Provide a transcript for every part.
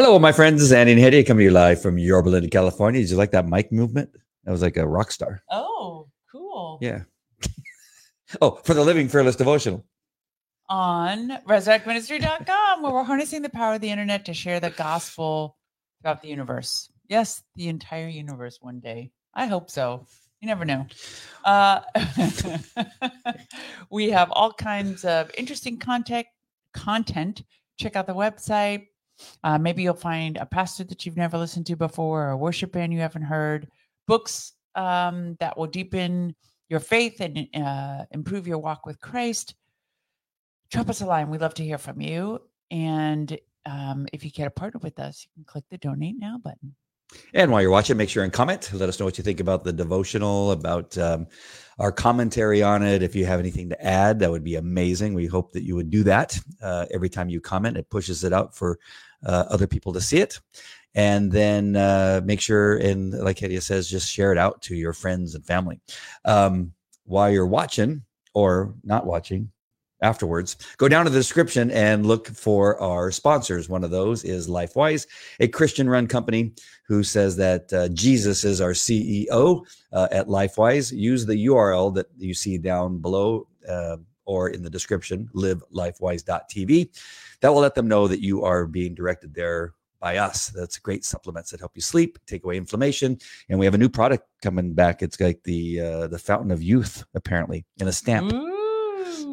Hello, my friends. This is Andy and Hedieh coming to you live from Yorba Linda, California. Did you like that mic movement? That was like a rock star. Oh, cool. Yeah. oh, for the Living Fearless devotional. On resurrectministry.com, where we're harnessing the power of the internet to share the gospel throughout the universe. Yes, the entire universe one day. I hope so. You never know. Uh, we have all kinds of interesting content. Content. Check out the website. Uh, maybe you'll find a pastor that you've never listened to before, or a worship band you haven't heard. Books um, that will deepen your faith and uh, improve your walk with Christ. Drop us a line. We'd love to hear from you. And um, if you care to partner with us, you can click the donate now button. And while you're watching, make sure and comment. Let us know what you think about the devotional, about um, our commentary on it. If you have anything to add, that would be amazing. We hope that you would do that uh, every time you comment. It pushes it out for uh, other people to see it. And then uh, make sure, and like Hedieh says, just share it out to your friends and family. Um, while you're watching or not watching, afterwards. Go down to the description and look for our sponsors. One of those is LifeWise, a Christian run company who says that uh, Jesus is our CEO uh, at LifeWise. Use the URL that you see down below uh, or in the description, livelifewise.tv. That will let them know that you are being directed there by us. That's great supplements that help you sleep, take away inflammation, and we have a new product coming back. It's like the uh, the Fountain of Youth, apparently, in a stamp. Ooh.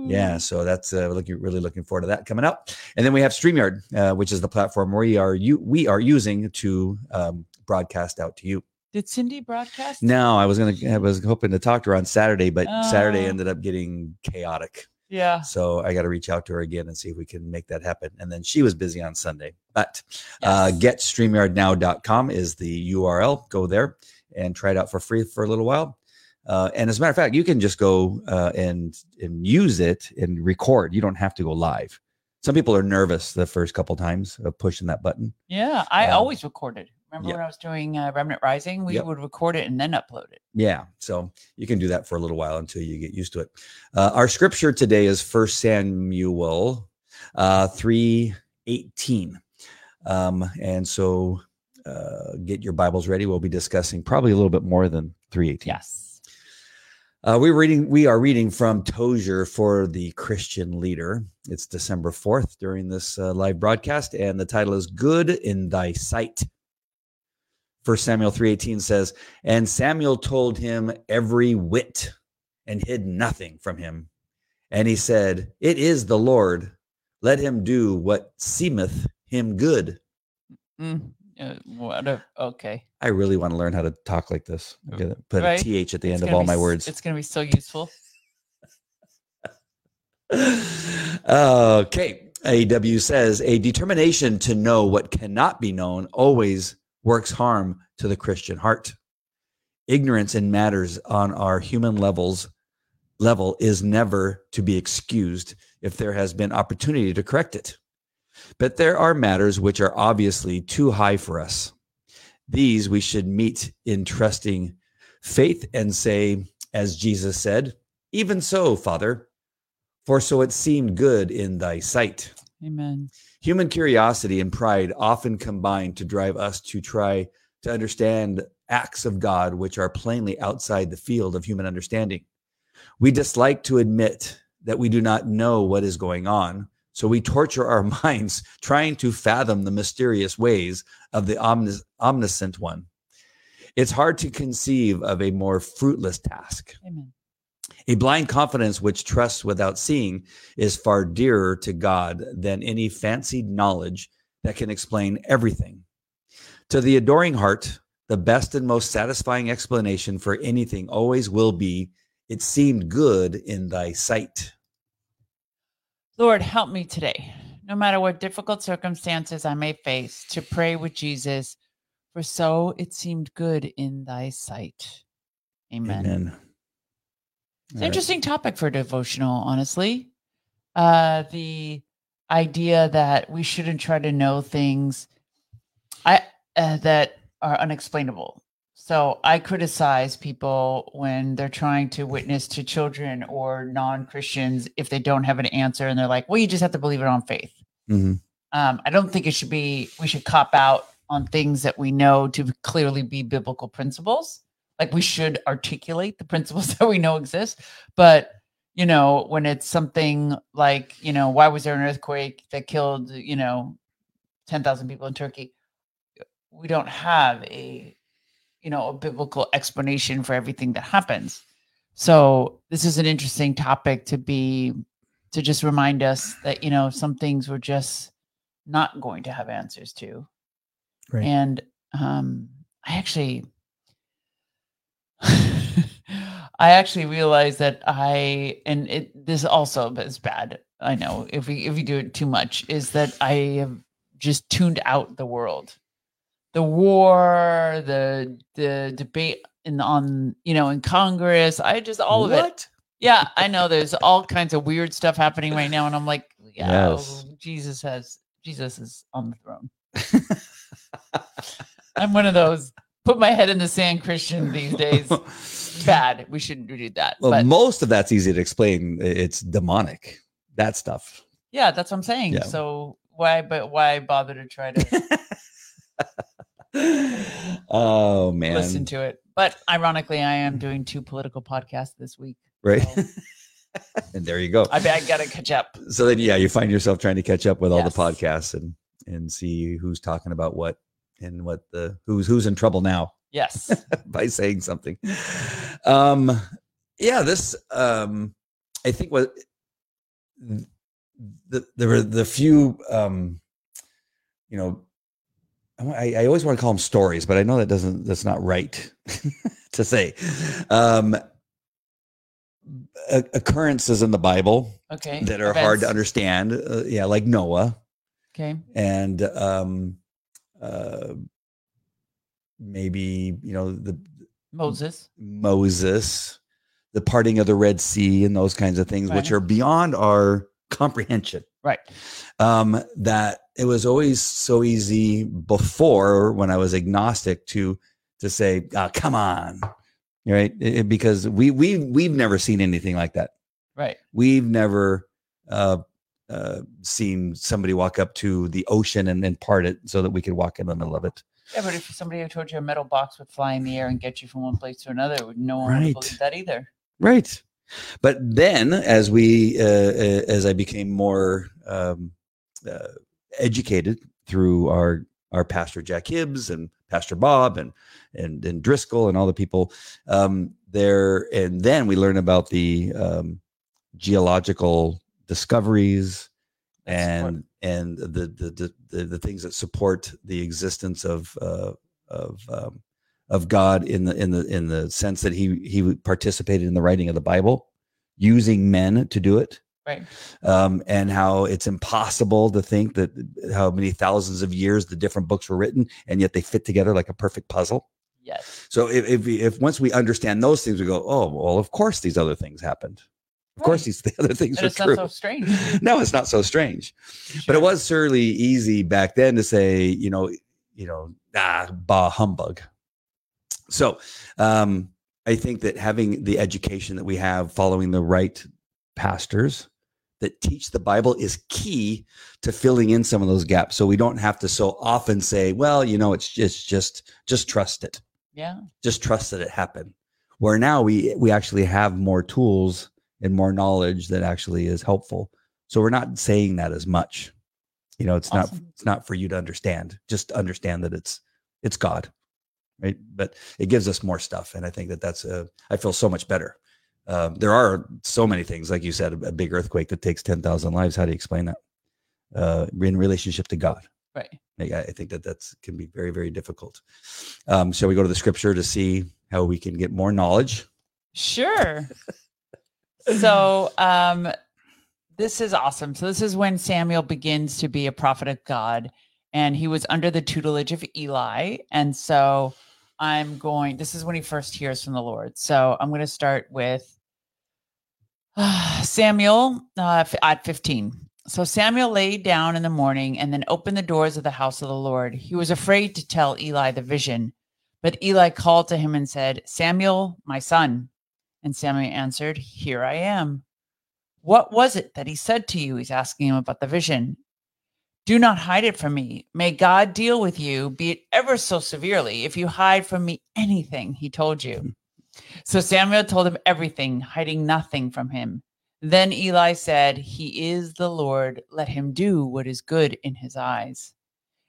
Yeah, so that's uh, looking really looking forward to that coming up. And then we have Streamyard, uh, which is the platform we are you we are using to um, broadcast out to you. Did Cindy broadcast? No, I was gonna I was hoping to talk to her on Saturday, but Saturday Oh. ended up getting chaotic. Yeah. So I got to reach out to her again and see if we can make that happen. And then she was busy on Sunday. But uh, Yes. getstreamyardnow.com is the URL. Go there and try it out for free for a little while. Uh, and as a matter of fact, you can just go uh, and and use it and record. You don't have to go live. Some people are nervous the first couple times of pushing that button. Yeah. I Um, always recorded. Remember when I was doing uh, Remnant Rising? We Yep. would record it and then upload it. Yeah, so you can do that for a little while until you get used to it. Uh, our scripture today is First Samuel uh, three eighteen, um, and so uh, get your Bibles ready. We'll be discussing probably a little bit more than three eighteen. Yes. Uh, we're reading. We are reading from Tozer for the Christian Leader. It's December fourth during this uh, live broadcast, and the title is "Good in Thy Sight." First Samuel three eighteen says, "And Samuel told him every whit, and hid nothing from him. And he said, It is the Lord. Let him do what seemeth him good." Mm, uh, what a, okay. I really want to learn how to talk like this. Oh, I'm gonna Put Right. a th at the It's end of all be my words. It's going to be so useful. okay. AW says a determination to know what cannot be known always works harm to the Christian heart. Ignorance in matters on our human levels level is never to be excused if there has been opportunity to correct it. But there are matters which are obviously too high for us. These we should meet in trusting faith and say, as Jesus said, Even so, Father, for so it seemed good in thy sight. Amen. Human curiosity and pride often combine to drive us to try to understand acts of God which are plainly outside the field of human understanding. We dislike to admit that we do not know what is going on, so we torture our minds trying to fathom the mysterious ways of the omnis- omniscient one. It's hard to conceive of a more fruitless task. Amen. A blind confidence which trusts without seeing is far dearer to God than any fancied knowledge that can explain everything. To the adoring heart, the best and most satisfying explanation for anything always will be it seemed good in thy sight. Lord, help me today, no matter what difficult circumstances I may face, to pray with Jesus, for so it seemed good in thy sight. Amen. Amen. It's an interesting topic for devotional, honestly. Uh, the idea that we shouldn't try to know things I uh, that are unexplainable. So I criticize people when they're trying to witness to children or non-Christians if they don't have an answer and they're like, "Well, you just have to believe it on faith." Mhm. um, I don't think it should be. We should cop out on things that we know to clearly be biblical principles. Like we should articulate the principles that we know exist, but you know, when it's something like, you know, why was there an earthquake that killed, you know, 10,000 people in Turkey? We don't have a, you know, a biblical explanation for everything that happens. So this is an interesting topic to be, to just remind us that, you know, some things we're just not going to have answers to. Right. And um, I actually, I actually realized that I and it this also is bad. I know if we if we do it too much, is that I have just tuned out the world, the war, the the debate in on you know in Congress. I just all of it. What? Yeah, I know there's all kinds of weird stuff happening right now, and I'm like, yeah, Yes. Jesus has Jesus is on the throne. I'm one of those put my head in the sand Christian these days. Bad. We shouldn't do that. well, but most of that's easy to explain. It's demonic. That stuff. yeah, that's what I'm saying. Yeah. So why but why bother to try to oh man. listen to it? But ironically, I am doing two political podcasts this week. right. so and there you go. I, I gotta catch up. so then yeah, you find yourself trying to catch up with all the podcasts and and see who's talking about what and what the who's who's in trouble now. Yes. by saying something. Um, yeah, this um, I think what the there were the few um, you know I, I always want to call them stories, but I know that doesn't that's not right to say. Um, occurrences in the Bible Okay. that are hard to understand. Uh, yeah, like Noah Okay. and um, uh, maybe you know the Moses. Moses, the parting of the Red Sea, and those kinds of things, which are beyond our comprehension. Right. Um, that it was always so easy before when I was agnostic to to say, "Ah, "Come on," right? It- it- because we we we've never seen anything like that. Right. We've never uh, uh, seen somebody walk up to the ocean and then part it so that we could walk in the middle of it. Yeah, but if somebody had told you a metal box would fly in the air and get you from one place to another, no one Right. would believe that either. Right. But then, as we, uh, uh, as I became more um, uh, educated through our our pastor Jack Hibbs and Pastor Bob and and and Driscoll and all the people um, there, and then we learn about the um, geological discoveries and and the the, the the the things that support the existence of uh, of um, of God in the in the in the sense that he he participated in the writing of the Bible, using men to do it, Right. um, and how it's impossible to think that how many thousands of years the different books were written, and yet they fit together like a perfect puzzle. Yes. So if if, if once we understand those things, we go, oh well, of course these other things happened. Of course, these the other things And are it's true. not so strange. no, it's not so strange but it was certainly easy back then to say you know you know ah bah humbug so um i think that having the education that we have following the right pastors that teach the bible is key to filling in some of those gaps. So we don't have to so often say well you know it's just just just trust it. Yeah. just trust that it happened. Where now we we actually have more tools and more knowledge that actually is helpful. So we're not saying that as much. You know it's not it's not for you to understand. Just understand that it's it's god right? But it gives us more stuff and i think that that's a I feel so much better um, there are so many things like you said a, a big earthquake that takes 10,000 lives how do you explain that uh, in relationship to god Right. I, I think that that can be very very difficult um, shall we go to the scripture to see how we can get more knowledge Sure. so um this is awesome. So this is when Samuel begins to be a prophet of God and he was under the tutelage of Eli. And so I'm going this is when he first hears from the Lord. So I'm going to start with Samuel uh, at 15. So Samuel lay down in the morning and then opened the doors of the house of the Lord. He was afraid to tell Eli the vision, but Eli called to him and said, Samuel, my son. And Samuel answered, Here I am. What was it that he said to you? He's asking him about the vision. Do not hide it from me. May God deal with you, be it ever so severely, if you hide from me anything he told you. So Samuel told him everything, hiding nothing from him. Then Eli said, He is the Lord. Let him do what is good in his eyes.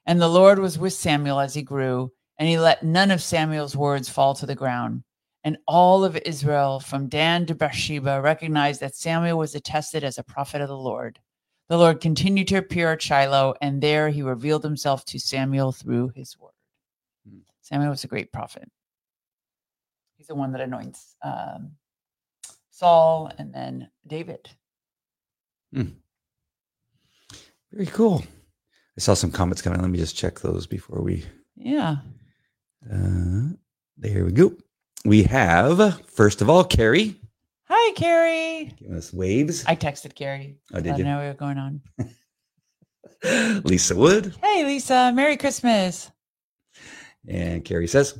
And the Lord was with Samuel as he grew, and he let none of Samuel's words fall to the ground. And all of Israel, from Dan to Beersheba, recognized that Samuel was attested as a prophet of the Lord. The Lord continued to appear at Shiloh, and there he revealed himself to Samuel through his word. Hmm. Samuel was a great prophet. He's the one that anoints um, Saul and then David. Very cool. I saw some comments coming. Let me just check those before we. Yeah. Uh, there we go. We have first of all Carrie Hi, Carrie. giving us waves. I texted Carrie. Oh, I did you? know we were going on. Lisa Wood Hey, Lisa. Merry Christmas. and Carrie says,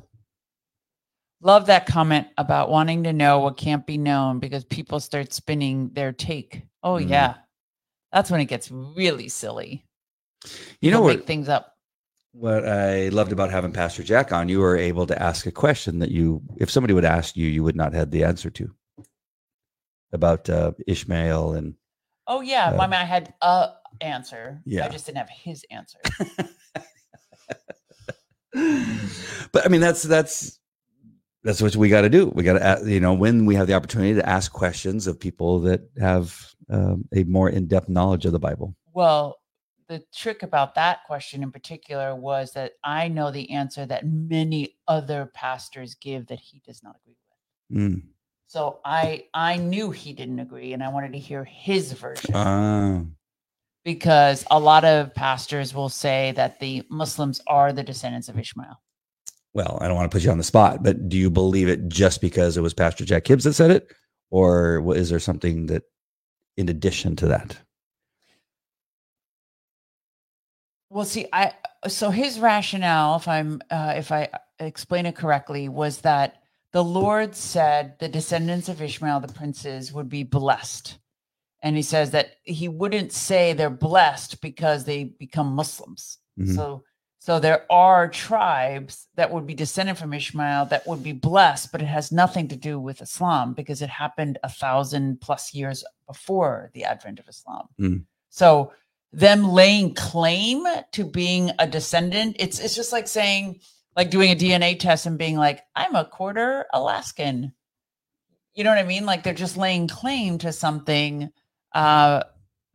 Love that comment about wanting to know what can't be known because people start spinning their take. Oh, Mhm. yeah. That's when it gets really silly. "You know what? make things up. What I loved about having Pastor Jack on, you were able to ask a question that you, if somebody would ask you, you would not have the answer to about uh, Ishmael and Oh, yeah. Uh, I mean, I had a answer. yeah. I just didn't have his answer. but I mean, that's that's that's what we got to do. We got to, you know, when we have the opportunity to ask questions of people that have um, a more in depth knowledge of the Bible. Well, the trick about that question in particular was that I know the answer that many other pastors give that he does not agree with. Mm. So I I knew he didn't agree and I wanted to hear his version Ah, because a lot of pastors will say that the Muslims are the descendants of Ishmael. Well, I don't want to put you on the spot, but do you believe it just because it was Pastor Jack Hibbs that said it, or is there something that, in addition to that? Well, see, I so his rationale, if I'm uh, if I explain it correctly, was that the Lord said the descendants of Ishmael, the princes, would be blessed, and he says that he wouldn't say they're blessed because they become Muslims. Mhm. So, so there are tribes that would be descended from Ishmael that would be blessed, but it has nothing to do with Islam because it happened a thousand plus years before the advent of Islam. Mm. So them laying claim to being a descendant, it's it's just like saying, like doing a DNA test and being like, I'm a quarter Alaskan. You know what I mean? Like they're just laying claim to something uh,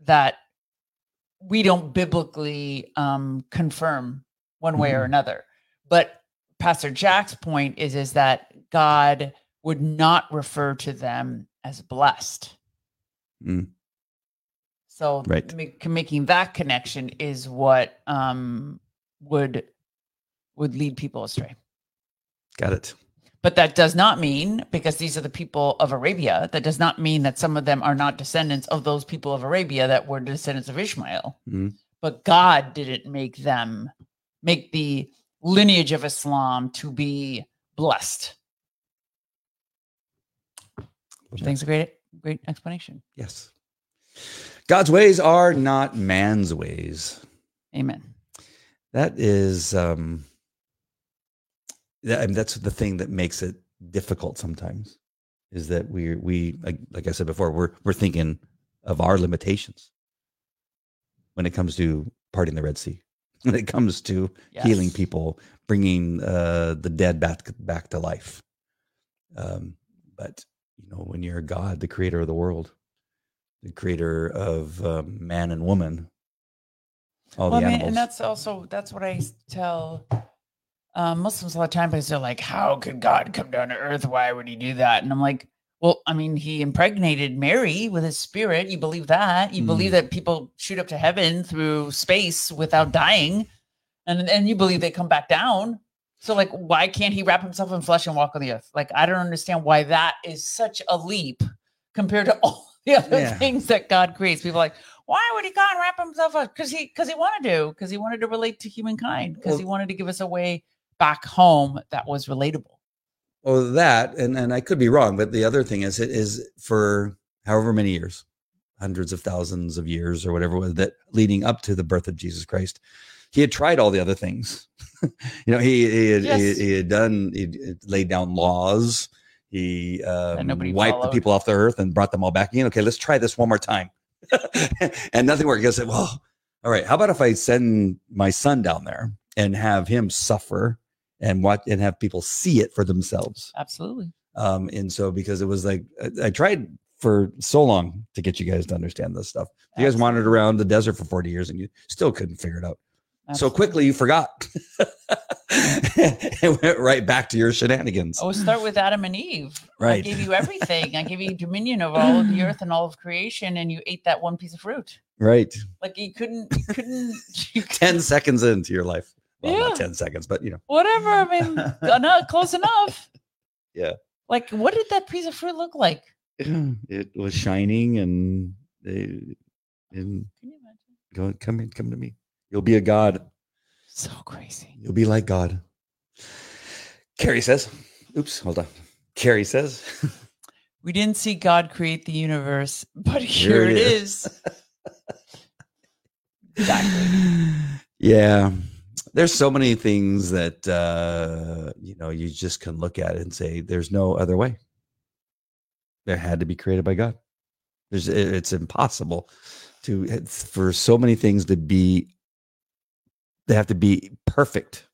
that we don't biblically um, confirm one way or Mhm. another. But Pastor Jack's point is is that God would not refer to them as blessed. Mm. So Right. ma- making that connection is what um, would would lead people astray. Got it. But that does not mean, because these are the people of Arabia, that does not mean that some of them are not descendants of those people of Arabia that were descendants of Ishmael. Mhm. But God didn't make them make the lineage of Islam to be blessed. I a great, great explanation. Yes. God's ways are not man's ways. Amen. That is, um, that, I mean, that's the thing that makes it difficult sometimes is that we, we, like, like I said before, we're, we're thinking of our limitations when it comes to parting the Red Sea, when it comes to healing people, bringing uh, the dead back, back to life. Um, but, you know, when you're God, the creator of the world, the creator of um, man and woman, all well, the I mean, animals. and that's also that's what I tell um, Muslims all the time because they're like, "How could God come down to earth? Why would He do that?" And I'm like, "Well, I mean, He impregnated Mary with His Spirit. You believe that? You believe mm. that people shoot up to heaven through space without dying, and and you believe they come back down." So, like, why can't He wrap Himself in flesh and walk on the earth? Like, I don't understand why that is such a leap compared to all the other Yeah. things that God creates. People are like, why would he God wrap himself up? Because he because he wanted to, because he wanted to relate to humankind, because Well- he wanted to give us a way back home that was relatable. Well, that and and I could be wrong, but the other thing is it is for however many years, hundreds of thousands of years or whatever was that leading up to the birth of Jesus Christ. He had tried all the other things. you know, he he had, Yes. he, he had done he laid down laws. He um, wiped the people off the earth and brought them all back in. Okay, let's try this one more time. and nothing worked. He said, well, all right, how about if I send my son down there and have him suffer and watch and have people see it for themselves? Absolutely. Um, and so because it was like I, I tried for so long to get you guys to understand this stuff. You guys wandered around the desert for 40 years and you still couldn't figure it out. So quickly you forgot. and went right back to your shenanigans. Oh, start with Adam and Eve. Right. I gave you everything. I gave you dominion over all of the earth and all of creation, and you ate that one piece of fruit. Right. Like you couldn't, you couldn't, you 10 seconds into your life. Well, not Yeah. 10 seconds, but you know. whatever. I mean, uh, enough, close enough. Yeah. Like, what did that piece of fruit look like? It was shining and they and Can you imagine? go come in, come to me. You'll be a god. So crazy. You'll be like God. Carrie says, oops, hold on. Carrie says, We didn't see God create the universe, but Here here, it it is. is. Exactly. Yeah. There's so many things that uh, you know, you just can look at and say, there's no other way. There had to be created by God. There's it's impossible to it's for so many things to be they have to be perfect.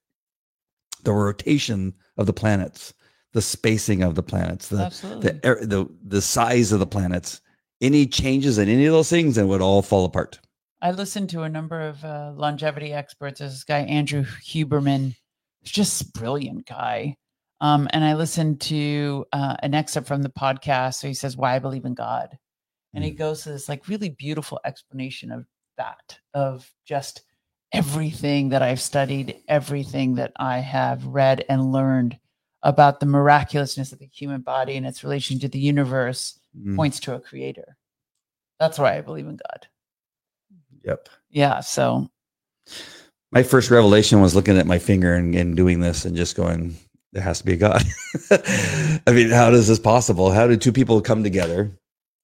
The rotation of the planets, the spacing of the planets, the Absolutely. the the the size of the planets. Any changes in any of those things, and it would all fall apart. I listened to a number of uh, longevity experts. There's this guy, Andrew Huberman, He's just a brilliant guy. Um, and I listened to uh, an excerpt from the podcast. So he says, Why I believe in God. And he goes to this like really beautiful explanation of that, of just everything that I've studied, everything that I have read and learned about the miraculousness of the human body and its relation to the universe Mm, points to a creator. That's why I believe in God. Yep. Yeah. So My first revelation was looking at my finger and, and doing this and just going, there has to be a God. I mean, how is this possible? How do two people come together,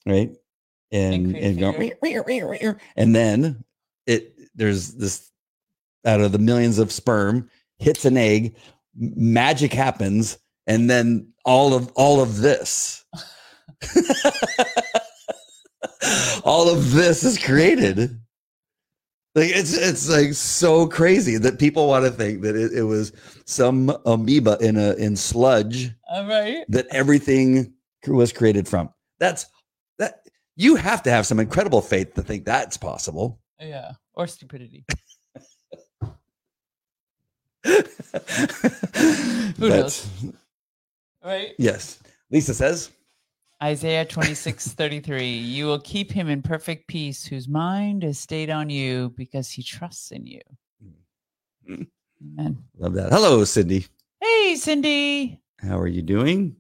right? And and go, figure. "Meow, meow, meow, meow," and then it there's this out of the millions of sperm hits an egg, magic happens, and then all of all of this, all of this is created. Like it's it's like so crazy that people want to think that it, it was some amoeba in a in sludge all right. that everything was created from. That's that you have to have some incredible faith to think that's possible. Yeah. Or stupidity. Who knows? Right. Yes. Lisa says, Isaiah 26, 33. You will keep him in perfect peace, whose mind is stayed on you because he trusts in you. Mm. Amen. love that. Hello, Cindy. Hey, Cindy. How are you doing?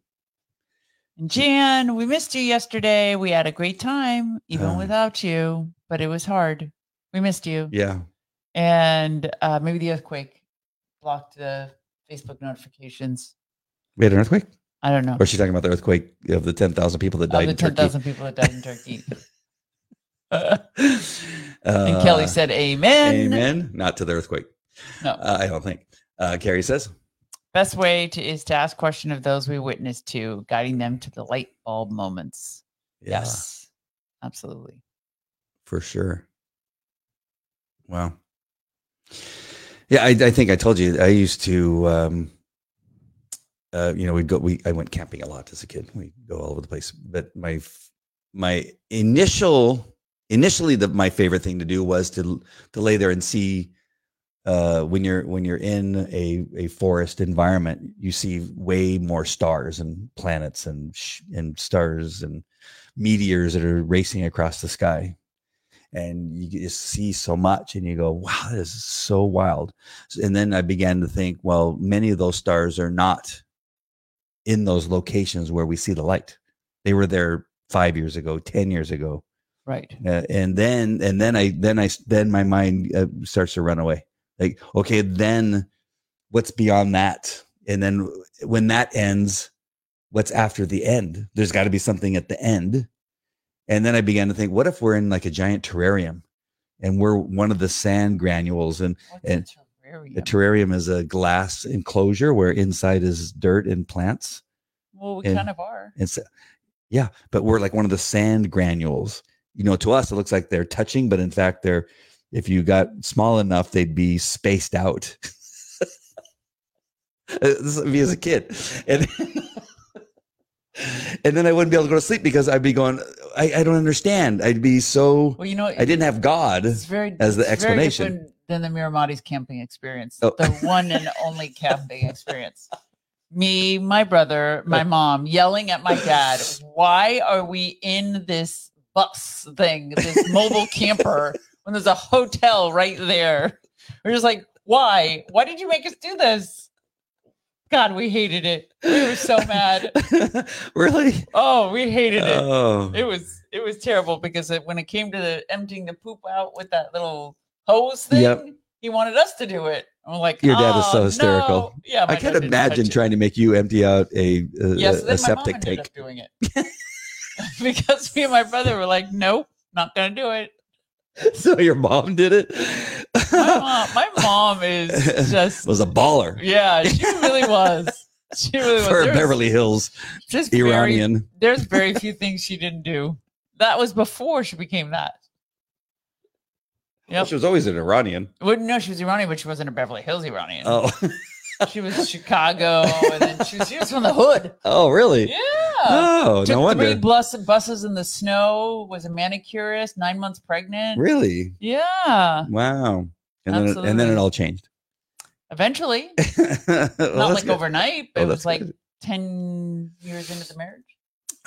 And Jan, we missed you yesterday. We had a great time, even Ah. without you, but it was hard. We missed you. Yeah. And uh, maybe the earthquake blocked the Facebook notifications. We had an earthquake? I don't know. Or is she talking about the earthquake of the 10,000 people that Of died the in Turkey? 10,000 people that died in Turkey. and and Kelly said, Amen. Amen. Not to the earthquake. No. Uh, I don't think. Uh, Carrie says, Best way to is to ask question of those we witness to, guiding them to the light bulb moments. yeah, Yes, absolutely. for sure. Wow. Yeah, I, I think I told you I used to, um, uh, you know, we'd go, we, I went camping a lot as a kid. We go all over the place, but my, my initial, initially the, my favorite thing to do was to, to lay there and see, uh, when you're, when you're in a, a forest environment, you see way more stars and planets and, sh- and stars and meteors that are racing across the sky. And you just see so much and you go wow this is so wild. And then i began to think well many of those stars are not in those locations where we see the light. They were there five years ago ten years ago. Right. uh, and then and then i then i then my mind uh, starts to run away. Like okay then what's beyond that? And then when that ends what's after the end? There's got to be something at the end. And then I began to think, what if we're in like a giant terrarium and we're one of the sand granules and What's and terrarium? a terrarium is a glass enclosure where inside is dirt and plants. well, we and- kind of are. So, yeah, but we're like one of the sand granules. You know, to us, it looks like they're touching, but in fact, they're, if you got small enough, they'd be spaced out. Uh, this is me as a kid. And, and then I wouldn't be able to go to sleep because I'd be going, I, I don't understand. I'd be so, Well, you know, I didn't have God. It's very as the it's explanation. Than the Miramati's camping experience, Oh. the one and only camping experience. Me, my brother, my mom yelling at my dad, "Why are we in this bus thing, this mobile camper, when there's a hotel right there?" We're just like, "Why? Why did you make us do this?" God, we hated it. We were so mad. really? Oh, we hated it Oh, it was it was terrible because it, when it came to the emptying the poop out with that little hose thing, Yep. he wanted us to do it. I'm like, Your dad is so "Oh, hysterical." no." Yeah, I can't imagine trying to make you empty out a, a, Yes, a, a septic tank. doing it because me and my brother were like, nope, not gonna do it. So your mom did it? My mom, my mom is just was a baller yeah, she really was. She really was. for a There was Beverly Hills just very- Iranian. there's very few things she didn't do. That was before she became that. Yep. She was always an Iranian. Well, no, she was Iranian, but she wasn't a Beverly Hills Iranian. Oh, She was Chicago, and then she was, she was from the hood. oh, really? Yeah. Oh, Took no three wonder. bus, buses in the snow. Was a manicurist. Nine months pregnant. Really? Yeah. Wow. And then, and then it all changed. Eventually, Well, not like good. overnight, but Oh, it was like good. ten years into the marriage.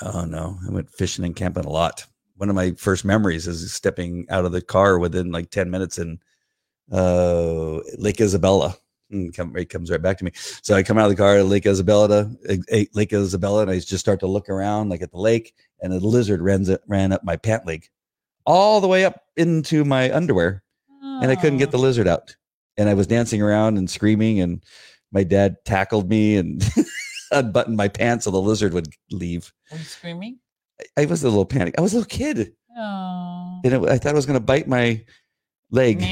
Oh no, I went fishing and camping a lot. One of my first memories is stepping out of the car within like 10 minutes in uh, Lake Isabella. Mm, come, it comes right back to me. So I come out of the car at Lake Isabella, eh, eh, Lake Isabella, and I just start to look around like at the lake, and a lizard ran, ran up my pant leg all the way up into my underwear, and I couldn't get the Oh. lizard out. And I was dancing around and screaming, and my dad tackled me and unbuttoned my pants so the lizard would leave. Were you screaming? I was a little panicked. I was a little kid, Oh, and it, I thought it was going to bite my leg.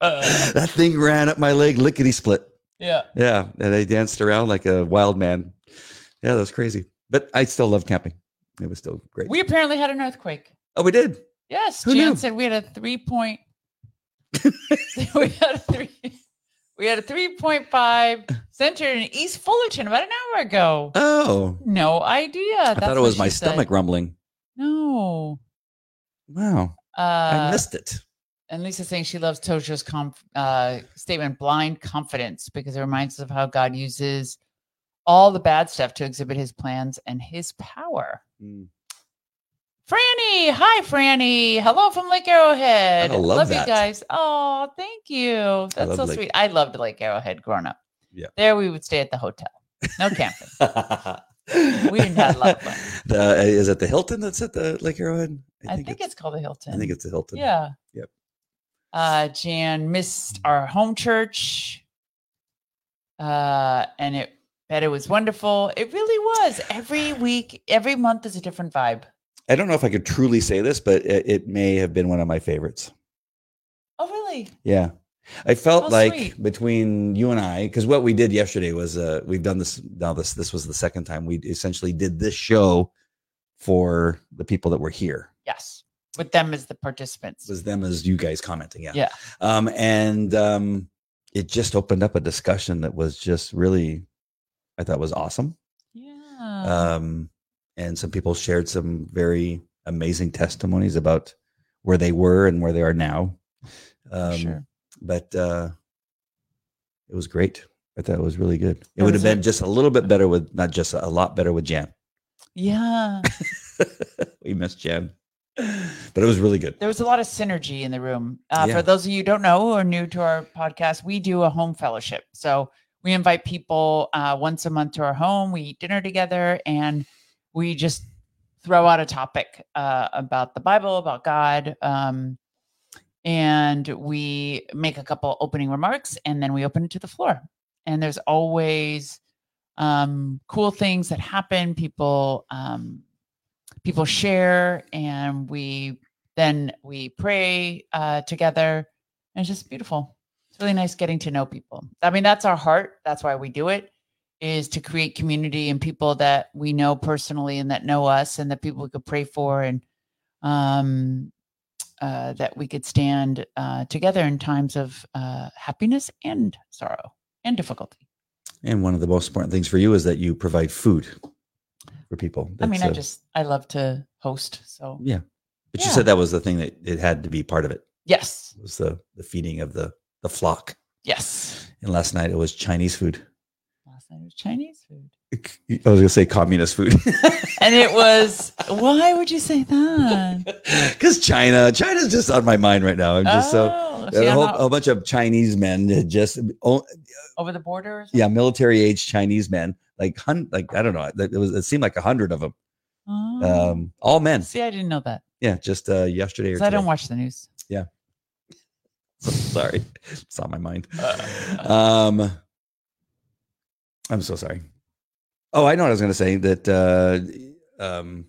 That thing ran up my leg, lickety split. yeah. Yeah, and I danced around like a wild man. Yeah, that was crazy. But I still love camping. It was still great. We apparently had an earthquake. oh, we did. Yes, Who Jan knew? said we had a three point. we had a three. We had a three point five centered in East Fullerton about an hour ago. Oh, No idea. I thought it was my stomach Run- rumbling. no. Wow, Uh, I missed it. and Lisa's saying she loves Tozer's conf- uh, statement, blind confidence, because it reminds us of how God uses all the bad stuff to exhibit his plans and his power. Mm. Franny, hi Franny. Hello from Lake Arrowhead. I love you that. guys. Oh, thank you. That's so Lake- sweet. I loved Lake Arrowhead growing up. Yeah. There we would stay at the hotel. No camping. We didn't have a lot of fun. The, uh, is it the Hilton that's at the Lake Arrowhead? I think, it's, called the Hilton. I think it's the Hilton. yeah. Yep. Uh Jan missed our home church. Uh and it bet it was wonderful. It really was. Every week, every month is a different vibe. I don't know if I could truly say this, but it, it may have been one of my favorites. Oh, really? Yeah. I felt How like sweet. between you and I, because what we did yesterday was uh we've done this now this this was the second time we essentially did this show for the people that were here. Yes. With them as the participants. It was them as you guys commenting. Yeah. Yeah. Um and um it just opened up a discussion that was just really I thought was awesome. yeah. Um and some people shared some very amazing testimonies about where they were and where they are now. Um sure. but uh it was great. I thought it was really good. It There would have been just a little bit better with not just a lot better with Jan. Yeah. we missed Jan. But it was really good. There was a lot of synergy in the room. Uh, Yeah. For those of you who don't know or new to our podcast, we do a home fellowship. So we invite people uh, once a month to our home. We eat dinner together and we just throw out a topic uh, about the Bible, about God. Um, and we make a couple opening remarks and then we open it to the floor. And there's always um, cool things that happen. People um, people share, and we then we pray uh, together, and it's just beautiful. It's really nice getting to know people. I mean, that's our heart. That's why we do it is to create community and people that we know personally and that know us and that people we could pray for and um, uh, that we could stand uh, together in times of uh, happiness and sorrow and difficulty. And one of the most important things for you is that you provide food for people. I mean, That's, I just I love to host, so yeah. But you said that was the thing that it had to be part of it. yes, it Was the the feeding of the the flock. yes. And last night it was Chinese food. Last night was Chinese food, I was gonna say communist food. and it was. why would you say that? Because China, China's just on my mind right now. I'm just so Oh, see, a whole, not a bunch of Chinese men just oh, over the border. Or yeah, military age Chinese men, like hun, like I don't know, it was it seemed like a hundred of them, Oh. um, all men. see, I didn't know that. Yeah, just uh, yesterday or I don't watch the news. Yeah. sorry, it's on my mind. Um, I'm so sorry. Oh, I know what I was going to say. That uh, um,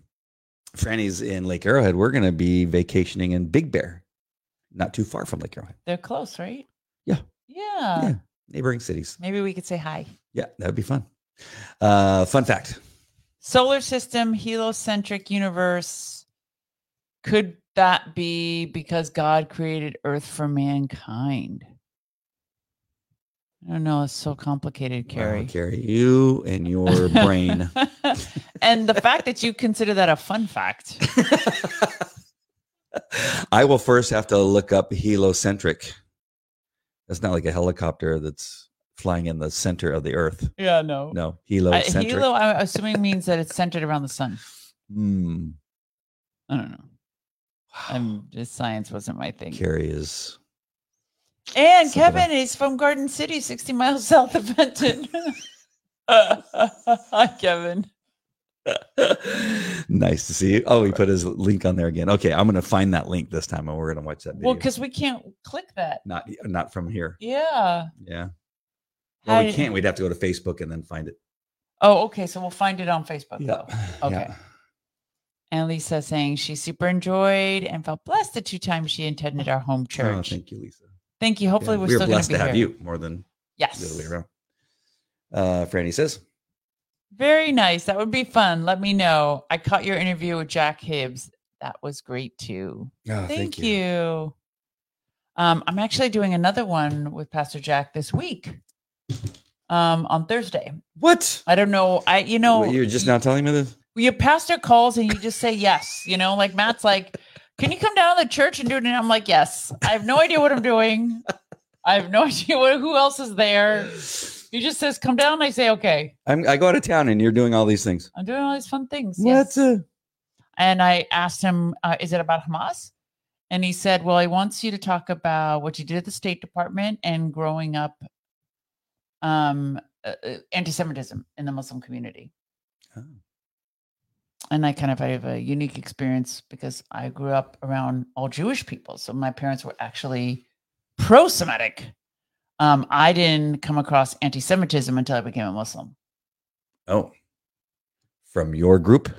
Franny's in Lake Arrowhead. We're going to be vacationing in Big Bear, not too far from Lake Arrowhead. They're close, right? Yeah. Yeah. Yeah. Neighboring cities. Maybe we could say hi. Yeah, that would be fun. Uh, fun fact. Solar system, heliocentric universe. Could that be because God created Earth for mankind? I don't know. It's so complicated, Wow, Carrie. Carrie, you and your brain. and the fact that you consider that a fun fact. I will first have to look up heliocentric. That's not like a helicopter that's flying in the center of the earth. Yeah, no. No, Uh, heliocentric. helo, I'm assuming means that it's centered around the sun. Hmm. I don't know. I'm just science wasn't my thing. Carrie is. And up. Kevin is from Garden City, 60 miles south of Benton. Hi, Kevin. nice to see you. Oh, he put his link on there again. Okay, I'm gonna find that link this time, and we're gonna watch that video. Well, because we can't click that. not not from here. Yeah. Yeah. How Well, we can't. We'd have to go to Facebook and then find it. Oh, okay. So we'll find it on Facebook. Yeah. though. Okay. And Lisa saying she super enjoyed and felt blessed the two times she attended our home Oh, church. thank you, Lisa. Thank you. Hopefully, Yeah, we're we still are going blessed to be to have here. you more than Yes. the other way around. Uh, Franny says, Very nice. That would be fun. Let me know. I caught your interview with Jack Hibbs. That was great too. oh, thank, you. Um, I'm actually doing another one with Pastor Jack this week. Um, on Thursday. What? I don't know. I you know You're just now telling me this? your pastor calls and you just say yes. You know, like Matt's like, "Can you come down to the church and do it?" And I'm like, "Yes." I have no idea what I'm doing. I have no idea what, who else is there. He just says, "Come down." I say, "Okay." I'm, I go out of town and you're doing all these things. I'm doing all these fun things. Yes. uh, And I asked him, uh, "Is it about Hamas?" And he said, "Well, he wants you to talk about what you did at the State Department and growing up, um, uh, uh, anti-Semitism in the Muslim community." Oh. And I kind of have a unique experience because I grew up around all Jewish people, so my parents were actually pro-Semitic. Um, I didn't come across anti-Semitism until I became a Muslim. Oh, from your group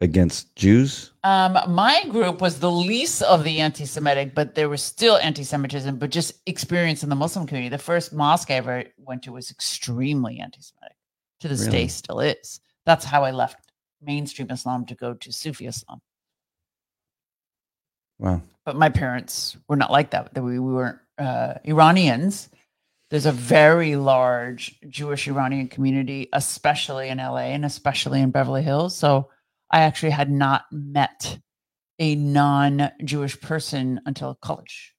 against Jews? Um, my group was the least of the anti-Semitic, but there was still anti-Semitism, but just experience in the Muslim community. The first mosque I ever went to was extremely anti-Semitic. To this Really? day, still is. That's how I left mainstream Islam to go to Sufi Islam. Wow. But my parents were not like that. We, we weren't uh, Iranians. There's a very large Jewish Iranian community, especially in LA and especially in Beverly Hills. So I actually had not met a non-Jewish person until college.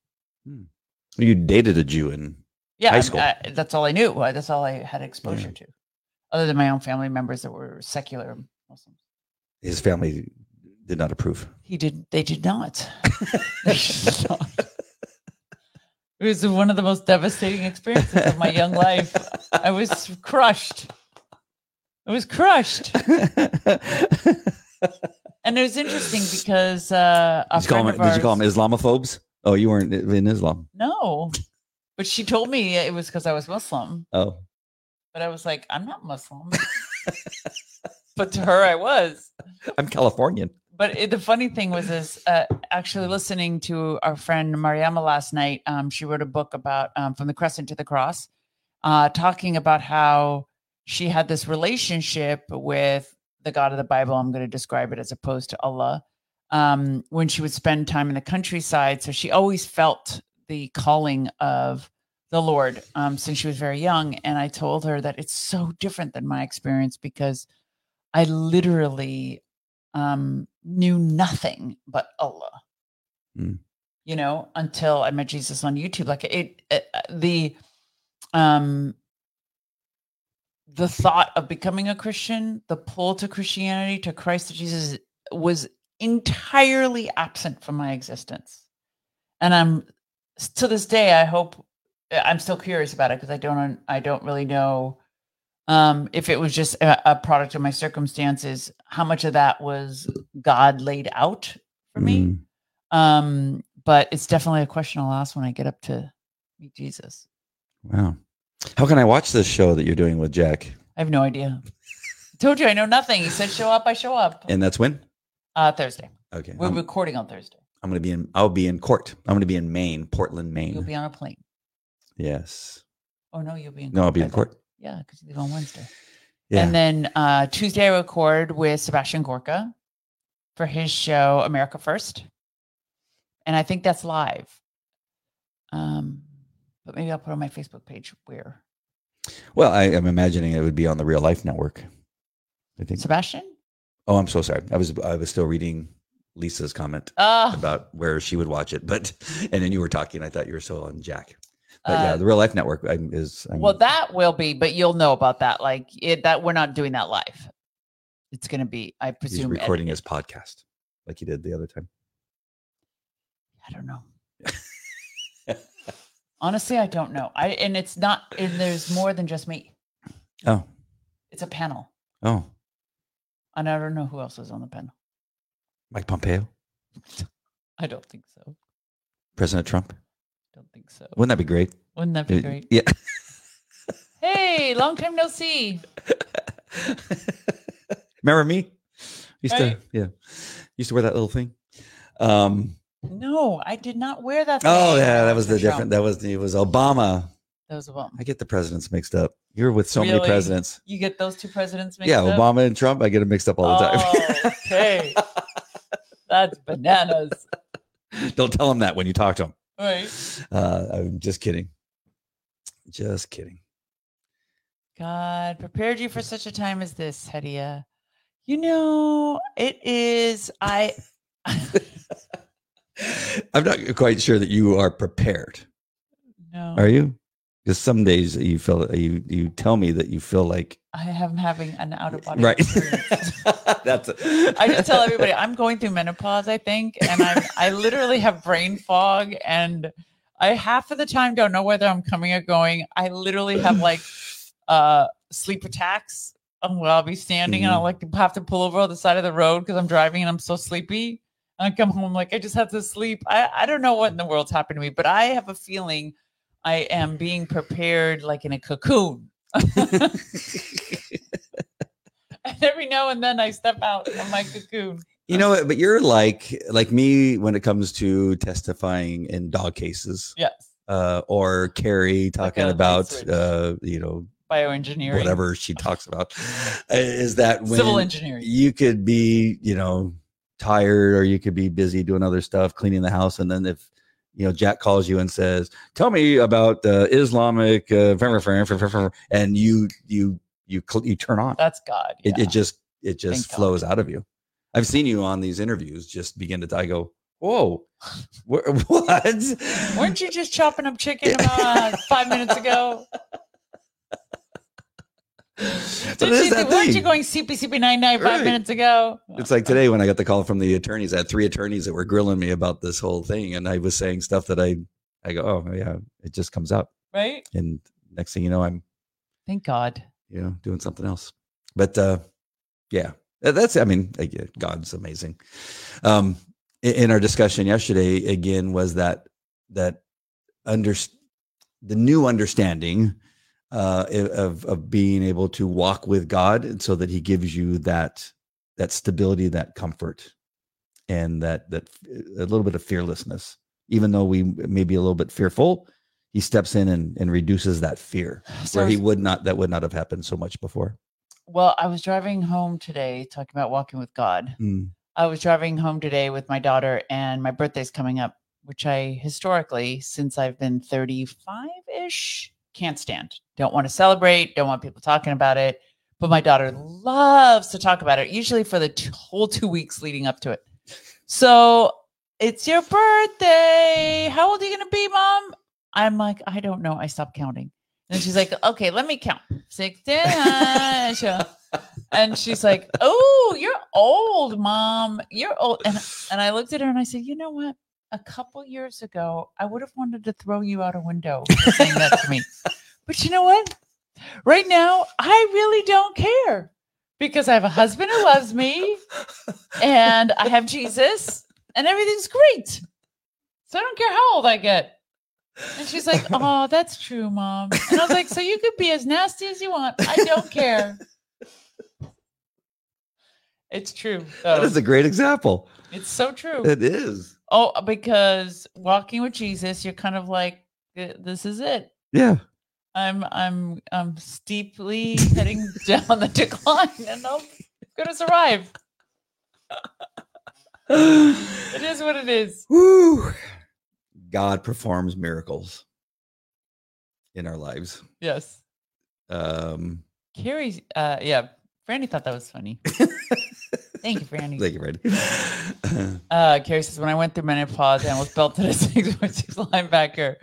You dated a Jew and Yeah, High school. I- that's all I knew. Uh, That's all I had exposure Yeah. to, other than my own family members that were secular Muslims. his family did not approve. He did. They did not. They did not. It was one of the most devastating experiences of my young life. I was crushed. I was crushed, and it was interesting because uh, a did, you friend him, of did you call ours- them Islamophobes? Oh, you weren't in Islam. No, but she told me it was because I was Muslim. Oh, but I was like, I'm not Muslim. but to her, I was. I'm Californian. But it, the funny thing was, is uh, actually listening to our friend Mariama last night. Um, she wrote a book about um, from the crescent to the cross, uh, talking about how she had this relationship with the God of the Bible. I'm going to describe it as opposed to Allah. Um, when she would spend time in the countryside, so she always felt the calling of the Lord um, since she was very young. And I told her that it's so different than my experience because I literally um, knew nothing but Allah. Mm. You know, until I met Jesus on YouTube. Like it, it the um the thought of becoming a Christian, the pull to Christianity, to Christ, to Jesus was entirely absent from my existence. And I'm to this day, I hope I'm still curious about it because I don't I don't really know um, if it was just a, a, product of my circumstances, how much of that was God laid out for me. Mm. Um, but it's definitely a question I'll ask when I get up to meet Jesus. Wow. How can I watch this show that you're doing with Jack? I have no idea. I told you I know nothing. He said show up, I show up. And that's when? Uh Thursday. Okay. We're I'm, recording on Thursday. I'm gonna be in I'll be in court. I'm gonna be in Maine, Portland, Maine. You'll be on a plane. yes. Oh no, you'll be in No, I'll be in court. Yeah, because you leave on Wednesday. Yeah. And then uh, Tuesday, I record with Sebastian Gorka for his show America First, and I think that's live. Um, but maybe I'll put on my Facebook page where well, I am imagining it would be on the Real Life Network. I think. Sebastian. Oh, I'm so sorry. I was I was still reading Lisa's comment Oh, about where she would watch it, but and then you were talking. I thought you were still on Jack. But yeah, uh, the Real Life Network is. I'm, well, that will be, but you'll know about that. Like it, that we're not doing that live. It's going to be, I he's presume, recording edited. his podcast like he did the other time. I don't know. Honestly, I don't know. I and it's not. And there's more than just me. Oh, It's a panel. oh, And I don't know who else is on the panel. Mike Pompeo, I don't think so. President Trump. Don't think so. Wouldn't that be great? Wouldn't that be great? Yeah. Hey, long time no see. Remember me? Used Right. to yeah. Used to wear that little thing. Um No, I did not wear that. oh yeah, that was the different that was it was Obama. That was a bump. I get the presidents mixed up. You're with so many presidents. You get those two presidents mixed Yeah, up? Obama and Trump, I get them mixed up all the time. Oh, okay. That's bananas. Don't tell them that when you talk to them. Right. Uh, I'm just kidding. Just kidding. God prepared you for such a time as this, Hedieh. You know, it is. I. I'm not quite sure that you are prepared. no, Are you? Because some days you feel you you tell me that you feel like I am having an out of body right. experience. That's. I just tell everybody I'm going through menopause, I think, and I'm I literally have brain fog, and I half of the time don't know whether I'm coming or going. I literally have like uh sleep attacks um, where I'll be standing and I'll like have to pull over on the side of the road because I'm driving and I'm so sleepy. And I come home like I just have to sleep. I I don't know what in the world's happened to me, but I have a feeling I am being prepared like in a cocoon. and every now and then I step out of my cocoon. You know, what, but you're like like me when it comes to testifying in dog cases, Yes, uh, or Carrie talking about uh, you know bioengineering, whatever she talks about. Is that when civil engineering. you could be you know tired or you could be busy doing other stuff, cleaning the house, and then if you know Jack calls you and says, "Tell me about the Islamic," uh, and you you you you turn on. That's God. It, yeah. it just it just Thank God. flows out of you. I've seen you on these interviews just begin to I go, whoa, wha- what? Weren't you just chopping up chicken about five minutes ago? Didn't you, weren't you going CP nine nine five Right. minutes ago? It's like today when I got the call from the attorneys. I had three attorneys that were grilling me about this whole thing, and I was saying stuff that I I go, oh yeah, it just comes up, right? and next thing you know, I'm Thank God. you know doing something else. But uh, yeah, that's I mean, God's amazing. Um, in our discussion yesterday, again, was that that under the new understanding uh, of of being able to walk with God, and so that He gives you that that stability, that comfort, and that that a little bit of fearlessness. Even though we may be a little bit fearful, He steps in and, and reduces that fear, So where He would not that would not have happened so much before. well, I was driving home today talking about walking with God. Mm. I was driving home today with my daughter, and my birthday's coming up, which I historically, since I've been 35 ish, can't stand. Don't want to celebrate, don't want people talking about it. But my daughter loves to talk about it, usually for the t- whole two weeks leading up to it. So it's your birthday. How old are you going to be, mom? I'm like, I don't know. I stopped counting. And she's like, okay, let me count. 16. She- and she's like, "Oh, you're old, mom. You're old." And and I looked at her and I said, "You know what? A couple years ago, I would have wanted to throw you out a window for saying that to me. But you know what? Right now, I really don't care because I have a husband who loves me, and I have Jesus, and everything's great. So I don't care how old I get." And she's like, "Oh, that's true, mom." And I was like, "So you could be as nasty as you want. I don't care." It's true. That though. is a great example. It's so true. It is. Oh, because walking with Jesus, you're kind of like, this is it. Yeah. I'm I'm I'm steeply heading down the decline, and I'm gonna survive. It is what it is. Woo. God performs miracles in our lives. Yes. Um, Carrie, uh, yeah, Franny thought that was funny. Thank you, Franny. thank you, Fred. Uh, Carrie says, when I went through menopause, I almost belted a six foot six linebacker,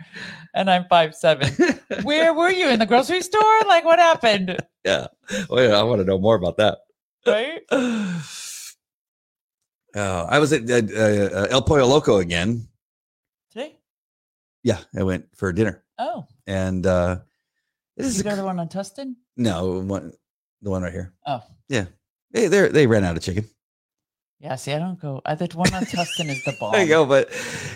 and I'm five seven. Where were you in the grocery store? Like, what happened? yeah. Wait, I want to know more about that. Right? Oh, I was at uh, uh, El Pollo Loco again. Today? Yeah, I went for dinner, Oh, and uh, this is you to the one on Tustin? no one, the one right here. Oh. yeah, they they they ran out of chicken. Yeah, see, I don't go. I, the one on Tustin is the bomb. There you go. But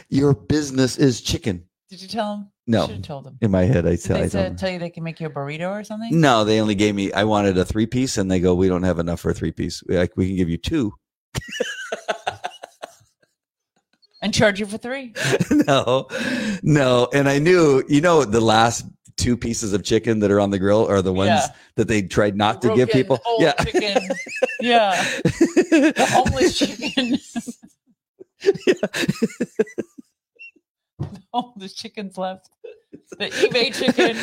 your business is chicken. Did you tell them? No, should have told them. in my head, I Did tell. they I say, tell you they can make you a burrito or something? No, they only gave me. I wanted a three piece, and they go, "We don't have enough for a three piece. Like we can give you two. And charge you for three? no, no. And I knew, you know, the last two pieces of chicken that are on the grill are the ones Yeah. that they tried not to give people. Yeah, chicken. Yeah. The homeless chicken. the homeless chickens left. The eBay chicken.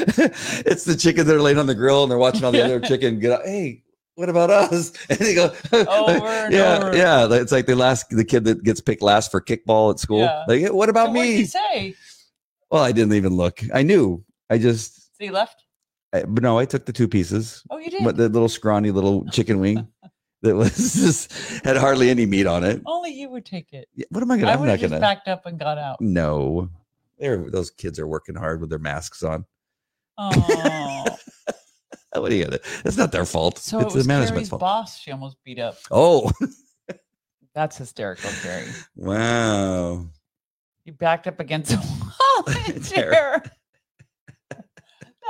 it's the chicken that are laying on the grill and they're watching all the Yeah. other chicken get out. Hey, what about us? And they go, Over and yeah, over. yeah. It's like the last the kid that gets picked last for kickball at school. Yeah. Like, what about So what did me? say? Well, I didn't even look. I knew. I just, So he left? I, but no, I took the two pieces. Oh, you did? But the little scrawny little chicken wing that was just had hardly any meat on it. Only you would take it. Yeah, What am I gonna? I I'm would have just gonna. backed up and got out. No, they're those kids are working hard with their masks on. Oh, What are you gonna? It's not their fault. so it's it was the management's Carrie's fault. boss. She almost beat up. Oh, That's hysterical, Carrie. wow. You backed up against a wall in a Chair. chair.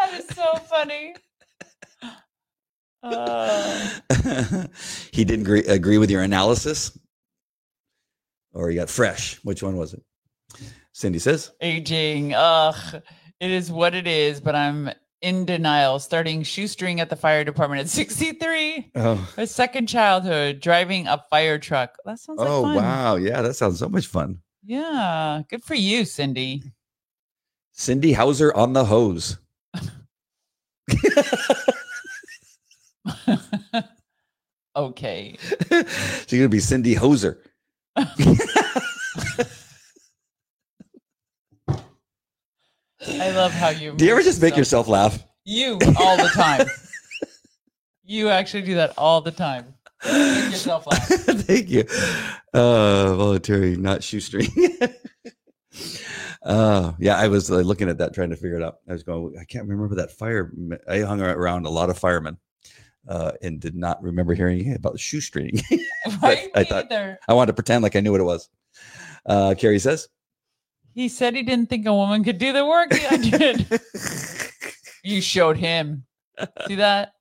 That is so funny. Uh, he didn't agree, agree with your analysis, or you got fresh. Which one was it? Cindy says. aging. Ugh, it is what it is, but I'm in denial. Starting shoestring at the fire department at 63. Oh, A second childhood, driving a fire truck. That sounds like oh fun. wow, yeah, that sounds so much fun. Yeah, good for you, Cindy. Cindy Hauser on the hose. okay. She's gonna be Cindy Hoser. I love how you. Do you ever just make yourself- yourself laugh? You all the time. you actually do that all the time. Make yourself laugh. Thank you. Uh, voluntary, not shoestring. Uh, yeah, I was uh, looking at that, trying to figure it out. I was going, I can't remember that fire. I hung around a lot of firemen uh, and did not remember hearing about the shoestring. Right? I thought- either. I wanted to pretend like I knew what it was. Uh, Carrie says, He said he didn't think a woman could do the work I did. You showed him. See that?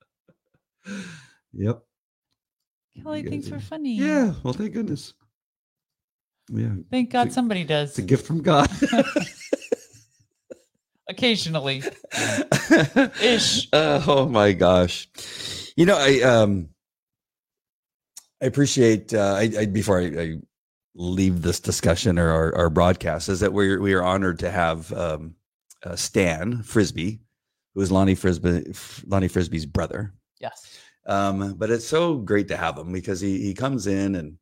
Yep. Kelly You thinks guys we're are- funny. Yeah. Well, thank goodness. Yeah. Thank God It's somebody does. It's a gift from God. Occasionally. Ish. Uh, oh my gosh. You know, I um I appreciate uh I, I before I, I leave this discussion or our, our broadcast is that we're we are honored to have um uh, Stan Frisbee, who is Lonnie Frisbee Lonnie Frisbee's brother. Yes. Um, but it's so great to have him because he he comes in and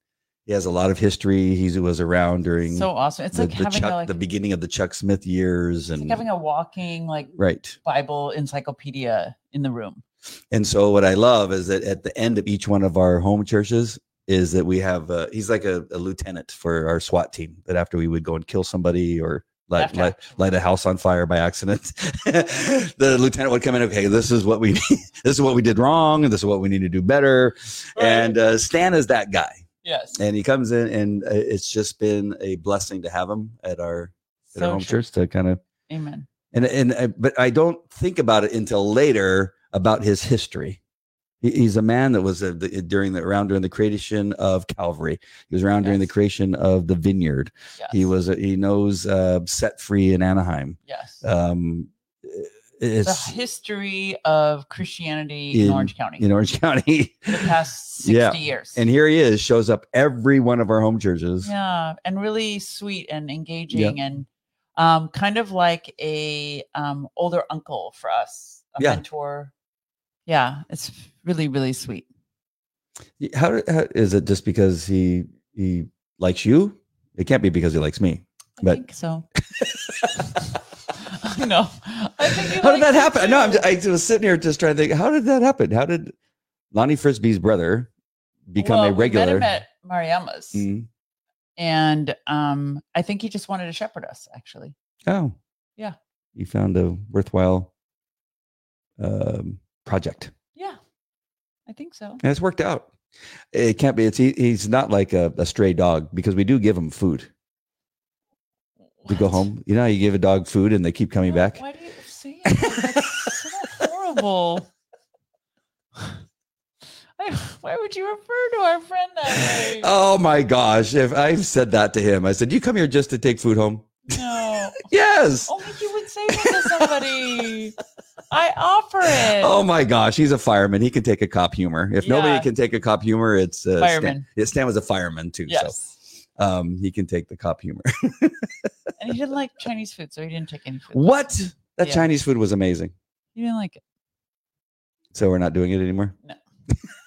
he has a lot of history. He was around during So awesome. It's the, like the having Chuck, a, like, the beginning of the Chuck Smith years and like having a walking like right. Bible encyclopedia in the room. And so what I love is that at the end of each one of our home churches is that we have uh, he's like a, a lieutenant for our SWAT team. That after we would go and kill somebody or light, light, light a house on fire by accident, the lieutenant would come in. Okay, this is what we this is what we did wrong, and this is what we need to do better. And uh, Stan is that guy, yes. and he comes in, and uh, it's just been a blessing to have him at our at our home church to kind of Amen. and and uh, but I don't think about it until later about his history. He- He's a man that was uh, the, during the around during the creation of Calvary. He was around during the creation of the Vineyard. Yes. He was uh, he knows uh, set free in Anaheim. Yes. Um, the history of Christianity in, In- Orange County in Orange County, the past 60 Yeah. years. and here he is, shows up every one of our home churches. yeah, and really sweet and engaging and um, kind of like a um, older uncle for us, a Yeah. mentor. Yeah, it's really, really sweet. How, how is it? Just because he he likes you? It can't be because he likes me. I But- think so. no, I think How did that happen? No, I'm just, I was sitting here just trying to think. How did that happen? How did Lonnie Frisbee's brother become Well, a regular? We met him at Mariama's, Mm. and um, I think he just wanted to shepherd us. Actually, Oh, Yeah. he found a worthwhile um, project. yeah, I think so. And it's worked out. It can't be. It's he, he's not like a, a stray dog because we do give him food. We go home. You know, how you give a dog food and they keep coming back. Why do you say that? That's so horrible. Why would you refer to our friend that way? Oh my gosh! If I've said that to him, I said, "You come here just to take food home." no, Yes. only you would say that to somebody. I offer it. Oh my gosh, he's a fireman. He can take a cop humor. If nobody can take a cop humor, it's uh, Stan. Fireman. Yeah, Stan was a fireman too, yes, so um, he can take the cop humor. and he didn't like Chinese food, so he didn't take any food. what? That Yeah. Chinese food was amazing. He didn't like it. So we're not doing it anymore. No.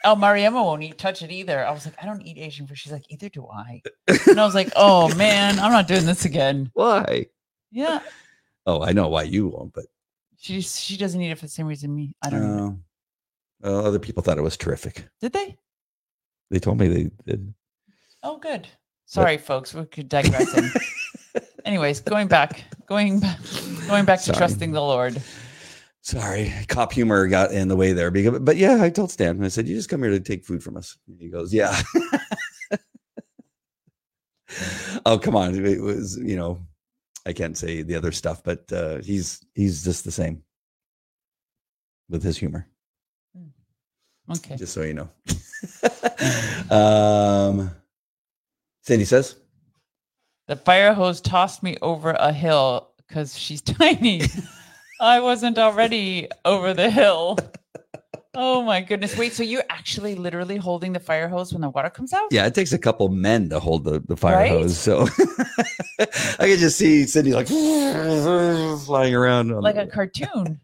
Oh, Mariama won't eat touch it either. I was like, I don't eat Asian food. She's like, either do I. And I was like, oh man, I'm not doing this again. Why? Yeah, Oh, I know why you won't, but she she doesn't eat it for the same reason me. I don't. know. uh, well, other people thought it was terrific. Did they? They told me they did. Oh, good. Sorry, folks. We could digress. Anyways, going back, going back, going back to Sorry. trusting the Lord. Sorry, cop humor got in the way there. Because, but yeah, I told Stan. I said, "You just come here to take food from us." And he goes, "Yeah." oh come on! It was you know, I can't say the other stuff, but uh, he's he's just the same with his humor. Okay. Just so you know. um, Cindy says, The fire hose tossed me over a hill because she's tiny. I wasn't already over the hill. Oh my goodness. Wait, so you're actually literally holding the fire hose when the water comes out? "Yeah, it takes a couple men to hold the, the fire Right? hose." So I could just see Cindy like flying around Like a cartoon.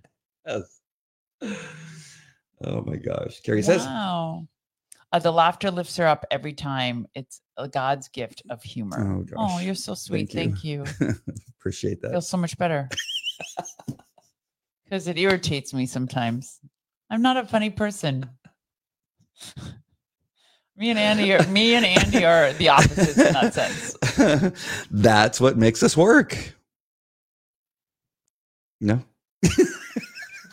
Yes. Oh my gosh. Carrie says, wow. Uh, the laughter lifts her up every time. It's God's gift of humor. Oh Oh, you're so sweet. Thank you. Thank you. Appreciate that. feels so much better because it irritates me sometimes. I'm not a funny person. me and Andy are me and Andy are the opposites in that sense. That's what makes us work. No.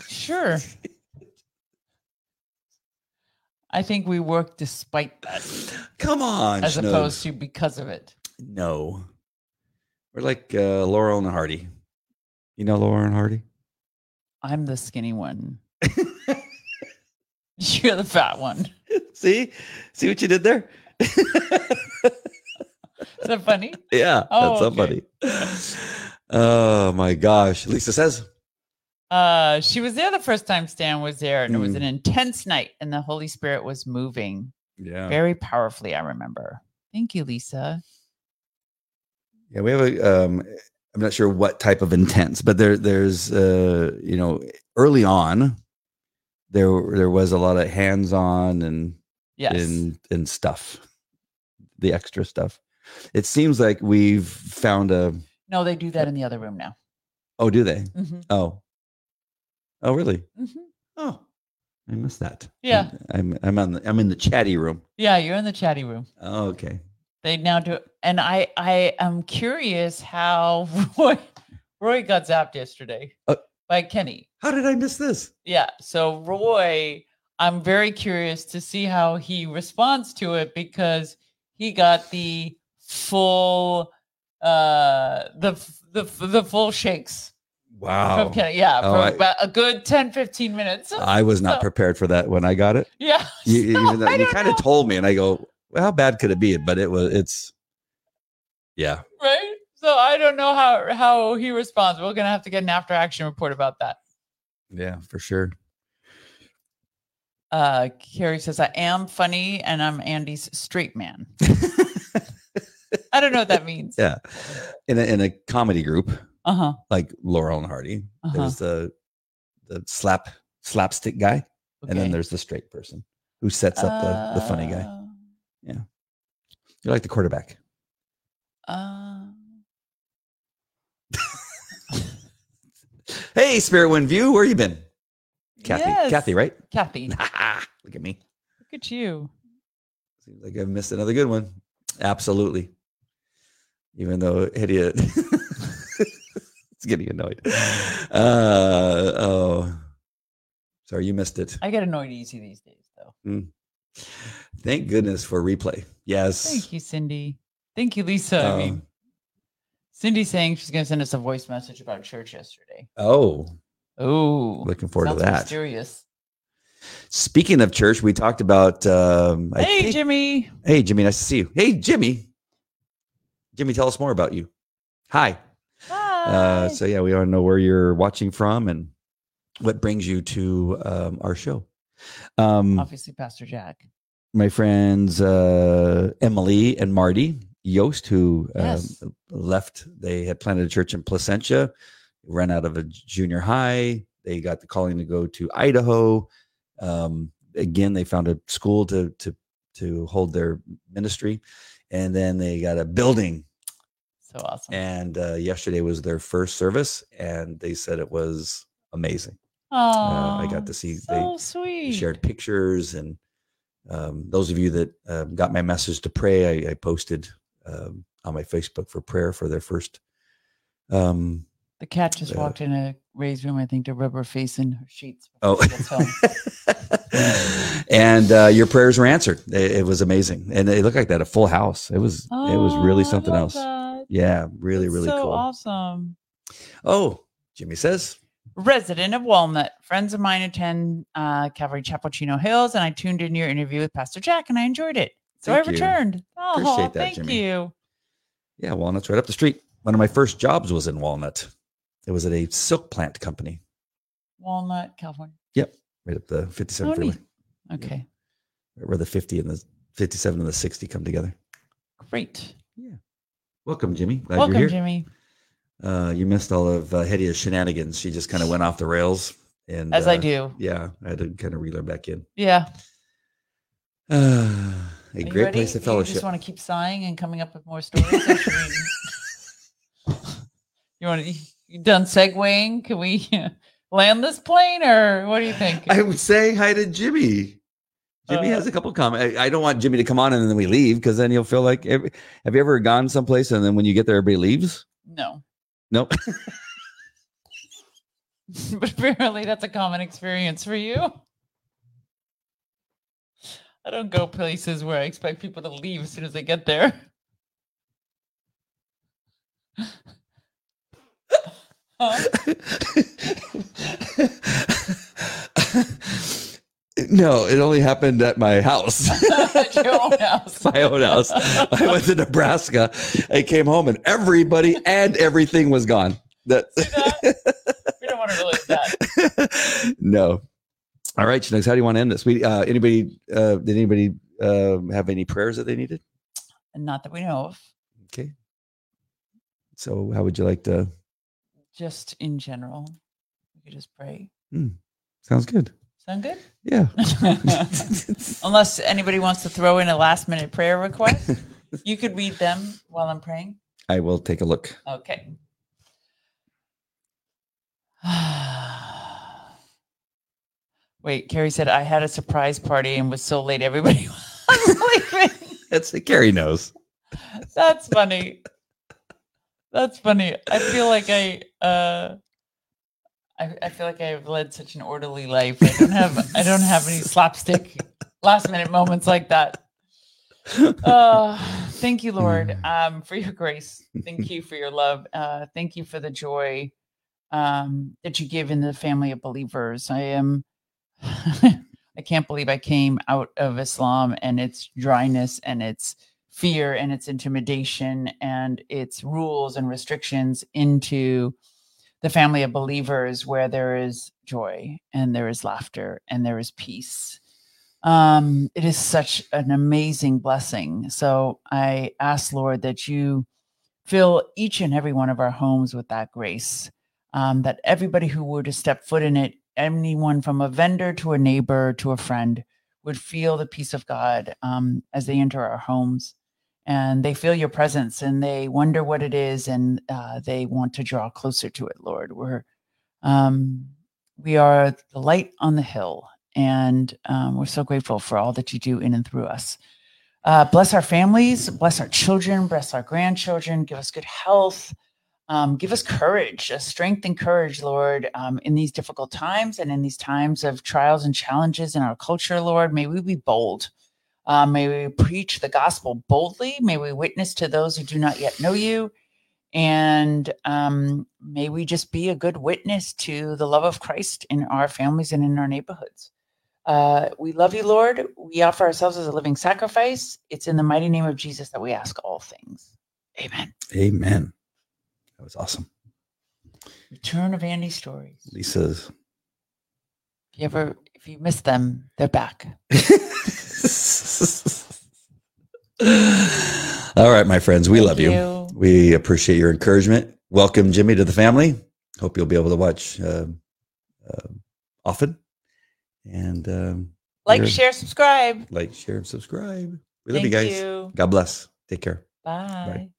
Sure. I think we work despite that, Come on. as opposed to because of it. No. We're like uh, Laurel and Hardy. You know Laurel and Hardy? I'm the skinny one. You're the fat one. See, see what you did there? Is that funny? Yeah, Oh, that's so okay. funny. Oh my gosh. Lisa says, Uh, she was there the first time Stan was there, and it was Mm. an intense night, and the Holy Spirit was moving yeah. very powerfully. I remember. Thank you, Lisa. Yeah, we have a um I'm not sure what type of intense, but there there's uh you know, early on there there was a lot of hands-on and Yes. and and stuff. The extra stuff. It seems like we've found a no, they do that in the other room now. Oh, do they? Mhm, Oh. Oh, really? mhm. Oh. I missed that. Yeah. I'm I'm on the, I'm in the chatty room. Yeah, you're in the chatty room. Oh, okay. They now do, and I I am curious how Roy Roy got zapped yesterday Uh, by Kenny. How did I miss this? Yeah, so Roy, I'm very curious to see how he responds to it because he got the full uh the the the full shakes Wow. from Kenny. Yeah, Oh, for I- about a good 10 15 minutes. I was not So- prepared for that when I got it. yeah. you, so even though you kind of told me and i go well, how bad could it be but it was it's yeah right? So I don't know how how he responds. We're gonna have to get an after action report about that. yeah for sure Uh Carrie says, I am funny and I'm Andy's straight man. I don't know what that means. yeah in a, in a comedy group Uh-huh. like laurel and hardy. Uh-huh. there's the the slap slapstick guy and then there's the straight person who sets up the, the funny guy. Yeah, you're like the quarterback. Uh, hey spirit wind view where you been? Kathy. Yes. kathy right? Kathy, look at me. Look at you. Seems like I've missed another good one. Absolutely. Even though Hedieh it's getting annoyed. Uh, oh, sorry, you missed it. I get annoyed easy these days, though. Thank goodness for replay. Yes. Thank you, Cindy. Thank you, Lisa. I Uh, mean, Cindy's saying she's going to send us a voice message about church yesterday. oh, Oh, looking forward sounds to that. mysterious. Speaking of church, we talked about. Um, Hey, think- Jimmy. Hey, Jimmy, nice to see you. Hey, Jimmy. Jimmy, tell us more about you. Hi. Uh, so yeah, we want to know where you're watching from and what brings you to um, our show. Um, Obviously, Pastor Jack. my friends uh, Emily and Marty Yost, who um, left, they had planted a church in Placentia, ran out of a junior high. They got the calling to go to Idaho. Um, again, they found a school to to to hold their ministry, and then they got a building So awesome. and uh, yesterday was their first service and they said it was amazing Oh, I got to see- they sweet. they shared pictures and um, those of you that um, got my message to pray i, I posted um, on my facebook for prayer for their first um, The cat just Uh, walked in a raised room, I think, to rub her face in her sheets. oh before she gets home. and uh, your prayers were answered it, it was amazing and it looked like that a full house it was it was really Oh, something else that. Yeah really really so cool awesome. oh jimmy says Resident of Walnut. Friends of mine attend uh, Calvary Chapel Chino Hills, and I tuned in your interview with Pastor Jack, and I enjoyed it. So Thank I you. returned. Oh, Appreciate that, thank Jimmy. you. Yeah, Walnut's right up the street. One of my first jobs was in Walnut. It was at a silk plant company Walnut, California. Yep, right up the 57 Oh, freeway. Okay, where the 50 and the 57 and the 60 come together. great. Welcome, Jimmy. Glad Welcome, you're here. Jimmy. Uh, you missed all of uh, Hedieh's shenanigans. She just kind of went off the rails. And As uh, I do. Yeah, I had to kind of reel her back in. Yeah. Uh, a great ready? place to You fellowship. just want to keep sighing and coming up with more stories. Or should we- you want to? You done segwaying? Can we land this plane, or what do you think? I would say hi to Jimmy. Jimmy Uh, has a couple comments. I, don't want Jimmy to come on and then we leave because then he'll feel like. Every, have you ever gone someplace and then when you get there, everybody leaves? no, Nope. but apparently that's a common experience for you. I don't go places where I expect people to leave as soon as they get there. Huh? No, it only happened at my house. Your own house. my own house. I went to Nebraska. I came home and everybody and everything was gone. That, we don't want to relive that. no. All right, Chinooks, how do you want to end this? We uh, anybody uh, did anybody uh, have any prayers that they needed? Not that we know of. Okay. So how would you like to? Just in general, we could just pray. Sounds good. Sound good? Yeah. Unless anybody wants to throw in a last minute prayer request, you could read them while I'm praying. I will take a look. Okay. Wait, Carrie said I had a surprise party and was so late everybody was leaving. That's Gary knows. That's funny. That's funny. I feel like I uh I, I feel like I've led such an orderly life. I don't have I don't have any slapstick last minute moments like that. Uh thank you, Lord, um, for your grace. Thank you for your love. Uh thank you for the joy um that you give in the family of believers. I am I can't believe I came out of Islam and its dryness and its fear and its intimidation and its rules and restrictions into the family of believers where there is joy and there is laughter and there is peace. Um, it is such an amazing blessing. So I ask, Lord, that you fill each and every one of our homes with that grace, um, that everybody who were to step foot in it, anyone from a vendor to a neighbor to a friend, would feel the peace of God um, as they enter our homes and they feel your presence and they wonder what it is and uh, they want to draw closer to it lord. We're um, we are the light on the hill and um, we're so grateful for all that you do in and through us. Uh, bless our families bless our children bless our grandchildren give us good health um, give us courage uh, strength and courage lord um, in these difficult times and in these times of trials and challenges in our culture lord. May we be bold uh, may we preach the gospel boldly. May we witness to those who do not yet know you. And um, may we just be a good witness to the love of Christ in our families and in our neighborhoods. Uh, we love you, Lord. We offer ourselves as a living sacrifice. It's in the mighty name of Jesus that we ask all things. Amen. Amen. That was awesome. Return of Andy stories. Lisa's. If you ever, if you miss them, they're back. All right, my friends, we Thank love you. We appreciate your encouragement. Welcome, Jimmy, to the family. Hope you'll be able to watch uh, uh, often. And um, Like, share, subscribe. like, share, and subscribe. We love Thank you guys. you. God bless. Take care. Bye.